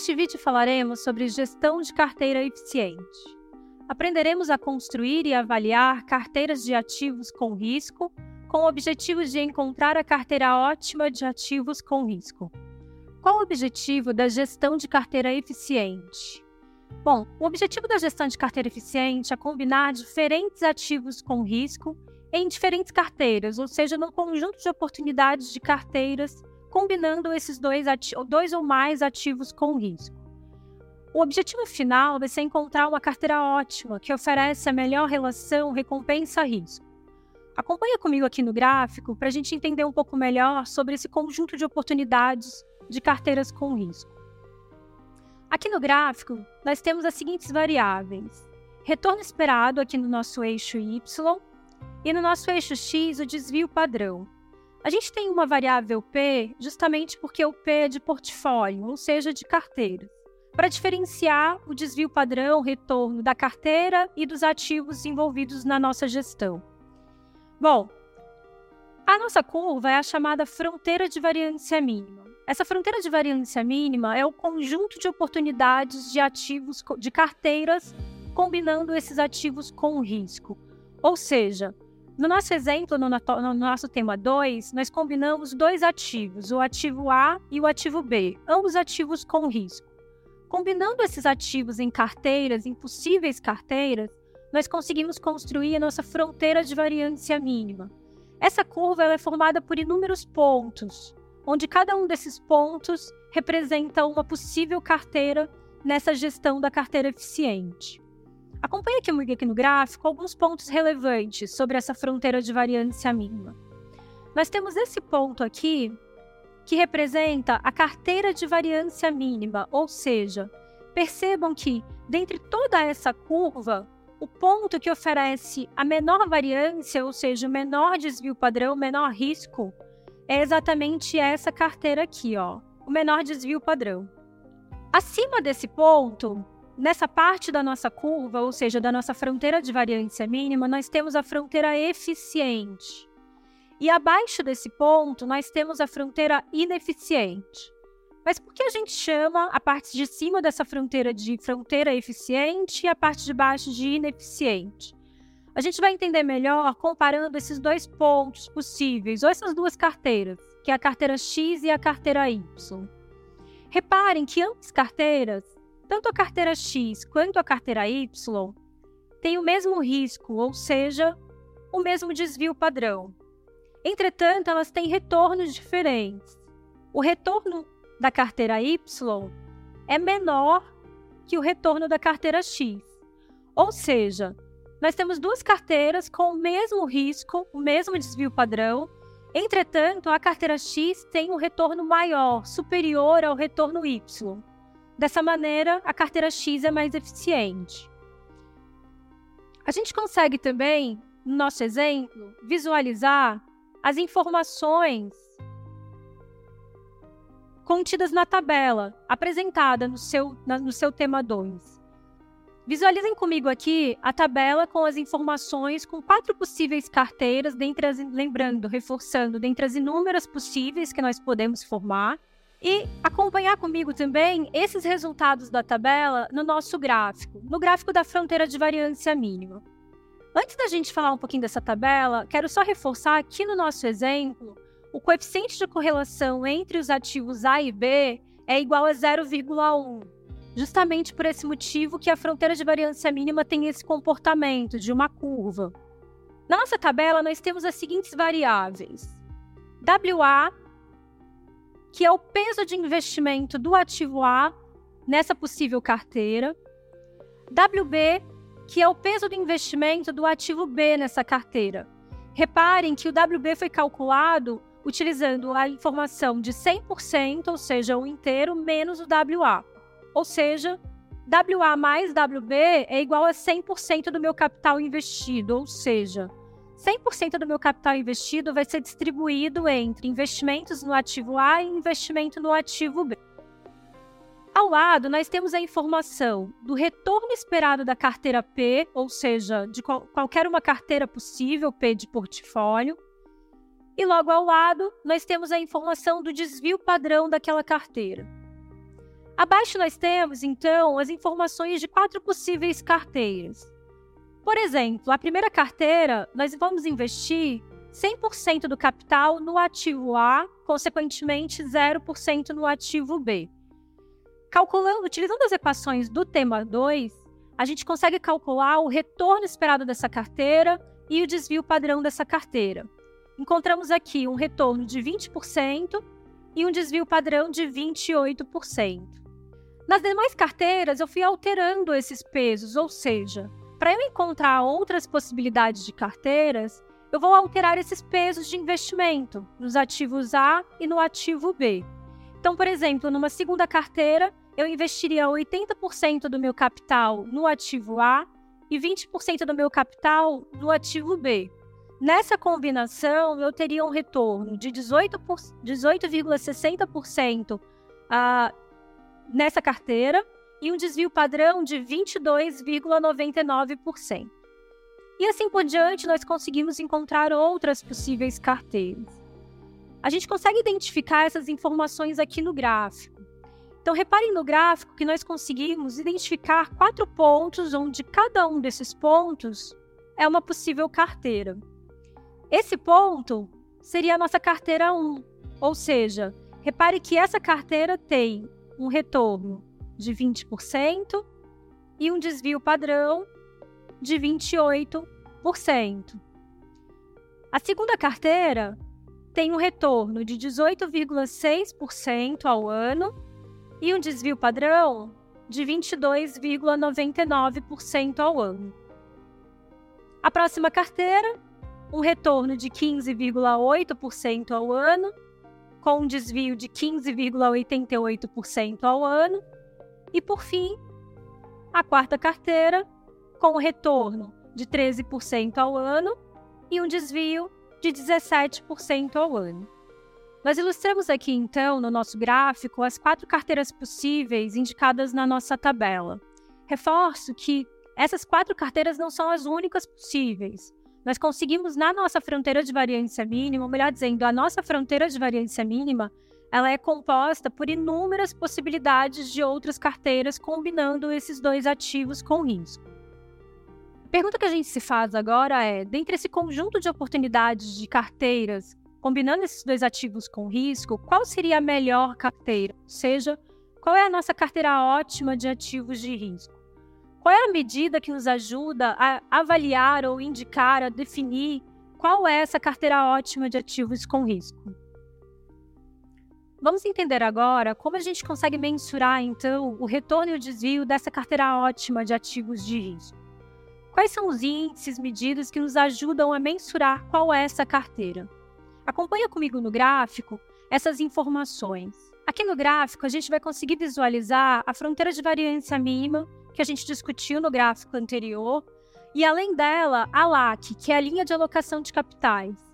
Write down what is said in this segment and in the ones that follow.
Neste vídeo falaremos sobre gestão de carteira eficiente. Aprenderemos a construir e avaliar carteiras de ativos com risco, com o objetivo de encontrar a carteira ótima de ativos com risco. Qual o objetivo da gestão de carteira eficiente? Bom, o objetivo da gestão de carteira eficiente é combinar diferentes ativos com risco em diferentes carteiras, ou seja, num conjunto de oportunidades de carteiras, combinando esses dois, dois ou mais ativos com risco. O objetivo final vai ser encontrar uma carteira ótima que oferece a melhor relação recompensa-risco. Acompanha comigo aqui no gráfico para a gente entender um pouco melhor sobre esse conjunto de oportunidades de carteiras com risco. Aqui no gráfico, nós temos as seguintes variáveis: retorno esperado aqui no nosso eixo Y e no nosso eixo X, o desvio padrão. A gente tem uma variável P justamente porque o P é de portfólio, ou seja, de carteiras, para diferenciar o desvio padrão, retorno da carteira e dos ativos envolvidos na nossa gestão. Bom, a nossa curva é a chamada fronteira de variância mínima. Essa fronteira de variância mínima é o conjunto de oportunidades de ativos de carteiras combinando esses ativos com risco. Ou seja, no nosso exemplo, no, no nosso tema 2, nós combinamos dois ativos, o ativo A e o ativo B, ambos ativos com risco. Combinando esses ativos em carteiras, em possíveis carteiras, nós conseguimos construir a nossa fronteira de variância mínima. Essa curva é formada por inúmeros pontos, onde cada um desses pontos representa uma possível carteira nessa gestão da carteira eficiente. Acompanhe aqui aqui no gráfico alguns pontos relevantes sobre essa fronteira de variância mínima. Nós temos esse ponto aqui que representa a carteira de variância mínima, ou seja, percebam que dentre toda essa curva, o ponto que oferece a menor variância, ou seja, o menor desvio padrão, o menor risco, é exatamente essa carteira aqui, ó, o menor desvio padrão. Acima desse ponto, Nessa parte da nossa curva, ou seja, da nossa fronteira de variância mínima, nós temos a fronteira eficiente. E abaixo desse ponto, nós temos a fronteira ineficiente. Mas por que a gente chama a parte de cima dessa fronteira de fronteira eficiente e a parte de baixo de ineficiente? A gente vai entender melhor comparando esses dois pontos possíveis, ou essas duas carteiras, que é a carteira X e a carteira Y. Reparem que ambas carteiras tanto a carteira X quanto a carteira Y têm o mesmo risco, ou seja, o mesmo desvio padrão. Entretanto, elas têm retornos diferentes. O retorno da carteira Y é menor que o retorno da carteira X. Ou seja, nós temos duas carteiras com o mesmo risco, o mesmo desvio padrão. Entretanto, a carteira X tem um retorno maior, superior ao retorno Y. Dessa maneira, a carteira X é mais eficiente. A gente consegue também, no nosso exemplo, visualizar as informações contidas na tabela apresentada no seu, na, no seu tema 2. Visualizem comigo aqui a tabela com as informações com quatro possíveis carteiras, dentre as, lembrando, reforçando, dentre as inúmeras possíveis que nós podemos formar e acompanhar comigo também esses resultados da tabela no nosso gráfico, no gráfico da fronteira de variância mínima. Antes da gente falar um pouquinho dessa tabela, quero só reforçar aqui no nosso exemplo, o coeficiente de correlação entre os ativos A e B é igual a 0,1. Justamente por esse motivo que a fronteira de variância mínima tem esse comportamento de uma curva. Na nossa tabela, nós temos as seguintes variáveis: WA que é o peso de investimento do ativo A nessa possível carteira, WB, que é o peso do investimento do ativo B nessa carteira. Reparem que o WB foi calculado utilizando a informação de 100%, ou seja, o inteiro, menos o WA. Ou seja, WA mais WB é igual a 100% do meu capital investido, ou seja, 100% do meu capital investido vai ser distribuído entre investimentos no ativo A e investimento no ativo B. Ao lado, nós temos a informação do retorno esperado da carteira P, ou seja, de qual, qualquer uma carteira possível P de portfólio. E logo ao lado, nós temos a informação do desvio padrão daquela carteira. Abaixo nós temos, então, as informações de quatro possíveis carteiras. Por exemplo, a primeira carteira, nós vamos investir 100% do capital no ativo A, consequentemente 0% no ativo B. Calculando, utilizando as equações do tema 2, a gente consegue calcular o retorno esperado dessa carteira e o desvio padrão dessa carteira. Encontramos aqui um retorno de 20% e um desvio padrão de 28%. Nas demais carteiras, eu fui alterando esses pesos, ou seja, para eu encontrar outras possibilidades de carteiras, eu vou alterar esses pesos de investimento nos ativos A e no ativo B. Então, por exemplo, numa segunda carteira, eu investiria 80% do meu capital no ativo A e 20% do meu capital no ativo B. Nessa combinação, eu teria um retorno de 18,60% uh, nessa carteira e um desvio padrão de 22,99%. E assim por diante, nós conseguimos encontrar outras possíveis carteiras. A gente consegue identificar essas informações aqui no gráfico. Então, reparem no gráfico que nós conseguimos identificar quatro pontos onde cada um desses pontos é uma possível carteira. Esse ponto seria a nossa carteira 1, ou seja, repare que essa carteira tem um retorno de 20% e um desvio padrão de 28%. A segunda carteira tem um retorno de 18,6% ao ano e um desvio padrão de 22,99% ao ano. A próxima carteira, um retorno de 15,8% ao ano, com um desvio de 15,88% ao ano. E por fim, a quarta carteira, com retorno de 13% ao ano e um desvio de 17% ao ano. Nós ilustramos aqui, então, no nosso gráfico, as quatro carteiras possíveis indicadas na nossa tabela. Reforço que essas quatro carteiras não são as únicas possíveis. Nós conseguimos, na nossa fronteira de variância mínima, ou melhor dizendo, a nossa fronteira de variância mínima, ela é composta por inúmeras possibilidades de outras carteiras combinando esses dois ativos com risco. A pergunta que a gente se faz agora é: dentre esse conjunto de oportunidades de carteiras, combinando esses dois ativos com risco, qual seria a melhor carteira? Ou seja, qual é a nossa carteira ótima de ativos de risco? Qual é a medida que nos ajuda a avaliar ou indicar, a definir qual é essa carteira ótima de ativos com risco? Vamos entender agora como a gente consegue mensurar, então, o retorno e o desvio dessa carteira ótima de ativos de risco. Quais são os índices, medidas que nos ajudam a mensurar qual é essa carteira? Acompanha comigo no gráfico essas informações. Aqui no gráfico, a gente vai conseguir visualizar a fronteira de variância mínima que a gente discutiu no gráfico anterior, e além dela, a LAC, que é a linha de alocação de capitais.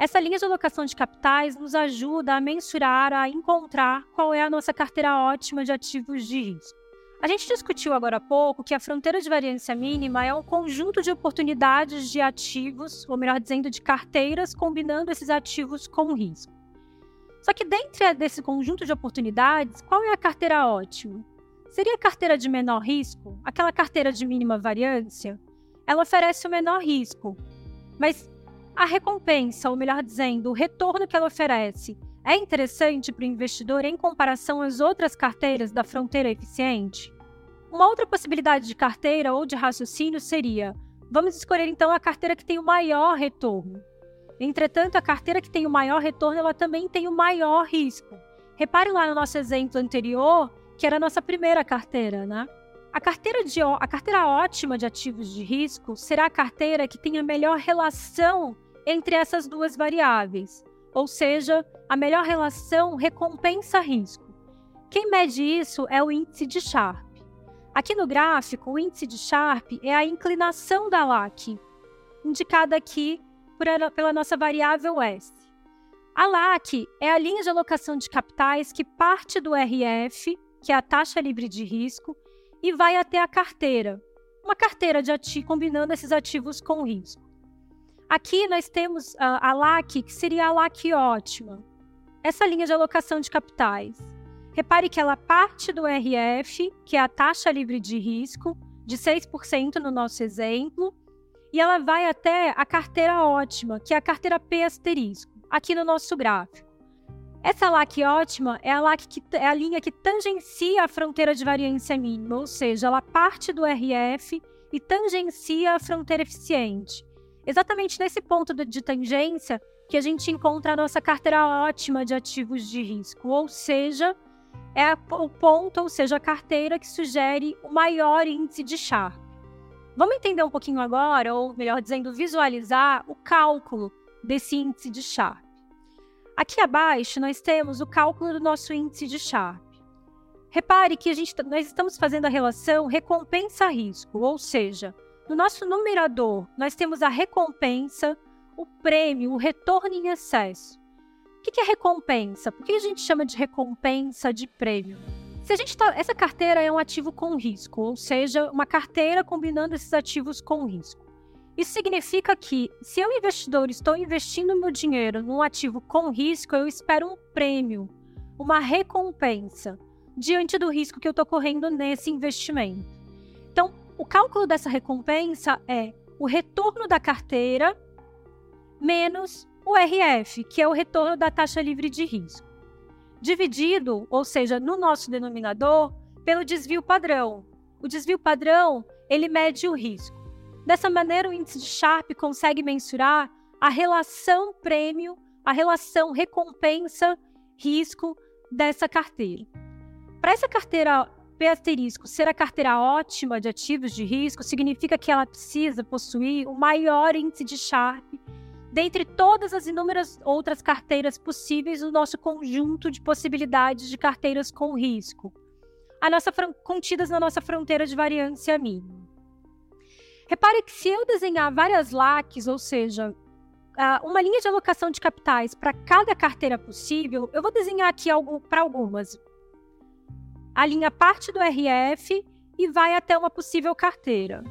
Essa linha de alocação de capitais nos ajuda a mensurar, a encontrar qual é a nossa carteira ótima de ativos de risco. A gente discutiu agora há pouco que a fronteira de variância mínima é um conjunto de oportunidades de ativos, ou melhor dizendo, de carteiras, combinando esses ativos com risco. Só que dentro desse conjunto de oportunidades, qual é a carteira ótima? Seria a carteira de menor risco, aquela carteira de mínima variância? Ela oferece o menor risco, mas a recompensa, ou melhor dizendo, o retorno que ela oferece, é interessante para o investidor em comparação às outras carteiras da fronteira eficiente? Uma outra possibilidade de carteira ou de raciocínio seria: vamos escolher então a carteira que tem o maior retorno. Entretanto, a carteira que tem o maior retorno, ela também tem o maior risco. Repare lá no nosso exemplo anterior, que era a nossa primeira carteira, né? A carteira, de, a carteira ótima de ativos de risco será a carteira que tem a melhor relação entre essas duas variáveis, ou seja, a melhor relação recompensa-risco. Quem mede isso é o índice de Sharpe. Aqui no gráfico, o índice de Sharpe é a inclinação da LAC, indicada aqui pela nossa variável S. A LAC é a linha de alocação de capitais que parte do RF, que é a taxa livre de risco, e vai até a carteira, uma carteira de ativos combinando esses ativos com risco. Aqui nós temos a, a LAC, que seria a LAC ótima. Essa linha de alocação de capitais. Repare que ela parte do RF, que é a taxa livre de risco, de 6% no nosso exemplo, e ela vai até a carteira ótima, que é a carteira P asterisco, aqui no nosso gráfico. Essa LAC ótima é a, LAC que, é a linha que tangencia a fronteira de variância mínima, ou seja, ela parte do RF e tangencia a fronteira eficiente. Exatamente nesse ponto de tangência que a gente encontra a nossa carteira ótima de ativos de risco, ou seja, é o ponto, ou seja, a carteira que sugere o maior índice de Sharpe. Vamos entender um pouquinho agora, ou melhor dizendo, visualizar o cálculo desse índice de Sharpe. Aqui abaixo nós temos o cálculo do nosso índice de Sharpe. Repare que a gente, nós estamos fazendo a relação recompensa-risco, ou seja, no nosso numerador nós temos a recompensa, o prêmio, o retorno em excesso. O que é recompensa? Por que a gente chama de recompensa de prêmio? Se a gente tá, essa carteira é um ativo com risco, ou seja, uma carteira combinando esses ativos com risco. Isso significa que, se eu, investidor, estou investindo meu dinheiro num ativo com risco, eu espero um prêmio, uma recompensa, diante do risco que eu estou correndo nesse investimento. Então, o cálculo dessa recompensa é o retorno da carteira menos o RF, que é o retorno da taxa livre de risco, dividido, ou seja, no nosso denominador, pelo desvio padrão. O desvio padrão, ele mede o risco. Dessa maneira, o índice de Sharpe consegue mensurar a relação prêmio, a relação recompensa-risco dessa carteira. Para essa carteira P asterisco ser a carteira ótima de ativos de risco, significa que ela precisa possuir o maior índice de Sharpe dentre todas as inúmeras outras carteiras possíveis no nosso conjunto de possibilidades de carteiras com risco, a nossa, contidas na nossa fronteira de variância mínima. Repare que se eu desenhar várias LACs, ou seja, uma linha de alocação de capitais para cada carteira possível, eu vou desenhar aqui para algumas. A linha parte do RF e vai até uma possível carteira.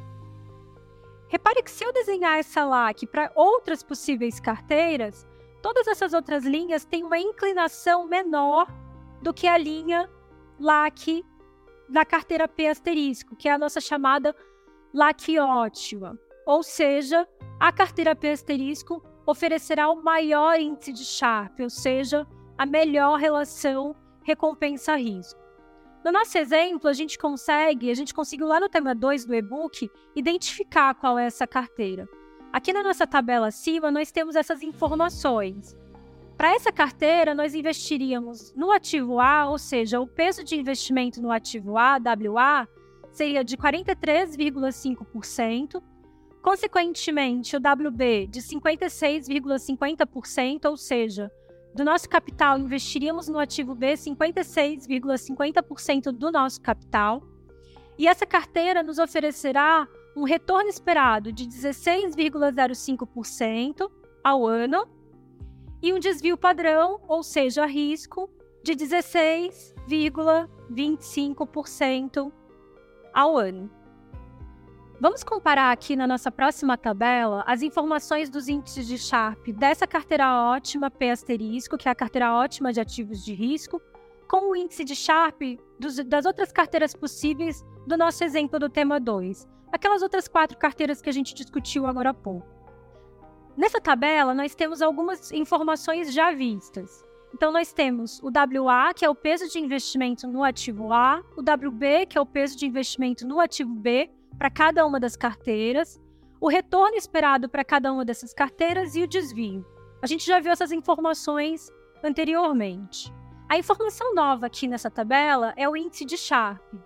Repare que se eu desenhar essa LAC para outras possíveis carteiras, todas essas outras linhas têm uma inclinação menor do que a linha LAC da carteira P asterisco, que é a nossa chamada LAC ótima. Ou seja, a carteira P asterisco oferecerá o maior índice de Sharpe, ou seja, a melhor relação recompensa-risco. No nosso exemplo, a gente consegue, a gente conseguiu lá no tema 2 do e-book, identificar qual é essa carteira. Aqui na nossa tabela acima, nós temos essas informações. Para essa carteira, nós investiríamos no ativo A, ou seja, o peso de investimento no ativo A, WA, seria de 43,5%, consequentemente, o WB de 56,50%, ou seja, do nosso capital, investiríamos no ativo B 56,50% do nosso capital. E essa carteira nos oferecerá um retorno esperado de 16,05% ao ano e um desvio padrão, ou seja, risco, de 16,25% ao ano. Vamos comparar aqui na nossa próxima tabela as informações dos índices de Sharp dessa carteira ótima P asterisco, que é a carteira ótima de ativos de risco, com o índice de Sharp dos, das outras carteiras possíveis do nosso exemplo do tema 2, aquelas outras quatro carteiras que a gente discutiu agora há pouco. Nessa tabela, nós temos algumas informações já vistas. Então, nós temos o WA, que é o peso de investimento no ativo A, o WB, que é o peso de investimento no ativo B, para cada uma das carteiras, o retorno esperado para cada uma dessas carteiras e o desvio. A gente já viu essas informações anteriormente. A informação nova aqui nessa tabela é o índice de Sharpe.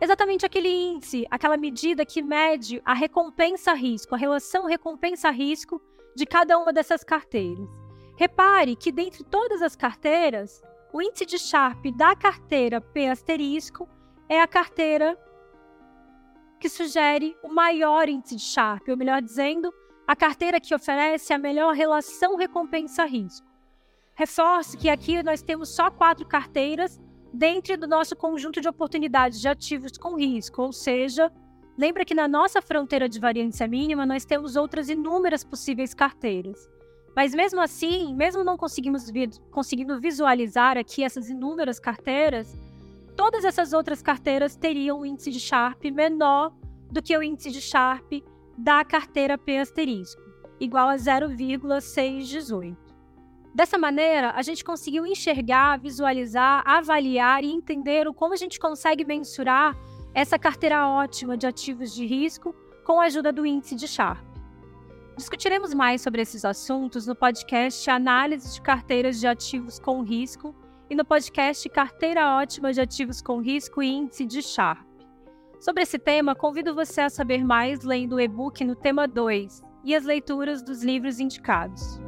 Exatamente aquele índice, aquela medida que mede a recompensa-risco, a relação recompensa-risco de cada uma dessas carteiras. Repare que dentre todas as carteiras, o índice de Sharpe da carteira P asterisco é a carteira que sugere o maior índice de Sharpe, ou melhor dizendo, a carteira que oferece a melhor relação recompensa-risco. Reforço que aqui nós temos só quatro carteiras dentro do nosso conjunto de oportunidades de ativos com risco, ou seja, lembra que na nossa fronteira de variância mínima nós temos outras inúmeras possíveis carteiras. Mas mesmo assim, mesmo não conseguimos vi conseguindo visualizar aqui essas inúmeras carteiras, todas essas outras carteiras teriam um índice de Sharpe menor do que o índice de Sharpe da carteira P asterisco, igual a 0,618. Dessa maneira, a gente conseguiu enxergar, visualizar, avaliar e entender o como a gente consegue mensurar essa carteira ótima de ativos de risco com a ajuda do índice de Sharpe. Discutiremos mais sobre esses assuntos no podcast Análise de Carteiras de Ativos com Risco e no podcast Carteira Ótima de Ativos com Risco e Índice de Sharpe. Sobre esse tema, convido você a saber mais lendo o e-book no tema 2 e as leituras dos livros indicados.